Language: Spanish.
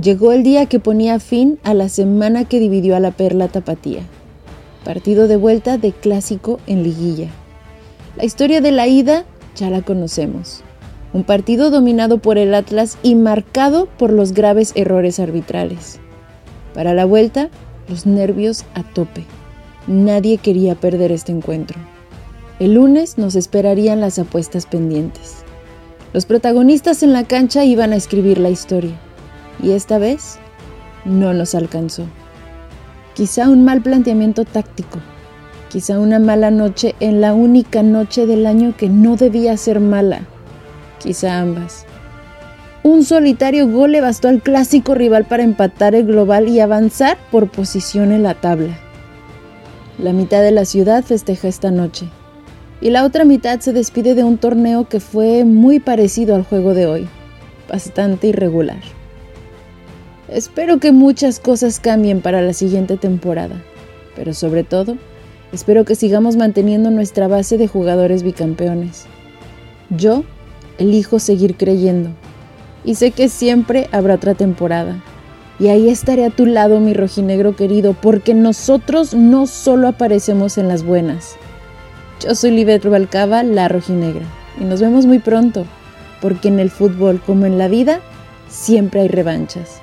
Llegó el día que ponía fin a la semana que dividió a la Perla Tapatía. Partido de vuelta de clásico en liguilla. La historia de la ida ya la conocemos. Un partido dominado por el Atlas y marcado por los graves errores arbitrales. Para la vuelta, los nervios a tope. Nadie quería perder este encuentro. El lunes nos esperarían las apuestas pendientes. Los protagonistas en la cancha iban a escribir la historia y esta vez no nos alcanzó. Quizá un mal planteamiento táctico, quizá una mala noche en la única noche del año que no debía ser mala, quizá ambas. Un solitario gol le bastó al clásico rival para empatar el global y avanzar por posición en la tabla. La mitad de la ciudad festeja esta noche y la otra mitad se despide de un torneo que fue muy parecido al juego de hoy, bastante irregular. Espero que muchas cosas cambien para la siguiente temporada, pero sobre todo, espero que sigamos manteniendo nuestra base de jugadores bicampeones. Yo elijo seguir creyendo y sé que siempre habrá otra temporada. Y ahí estaré a tu lado, mi rojinegro querido, porque nosotros no solo aparecemos en las buenas. Yo soy Libet Rubalcaba, la rojinegra, y nos vemos muy pronto, porque en el fútbol como en la vida, siempre hay revanchas.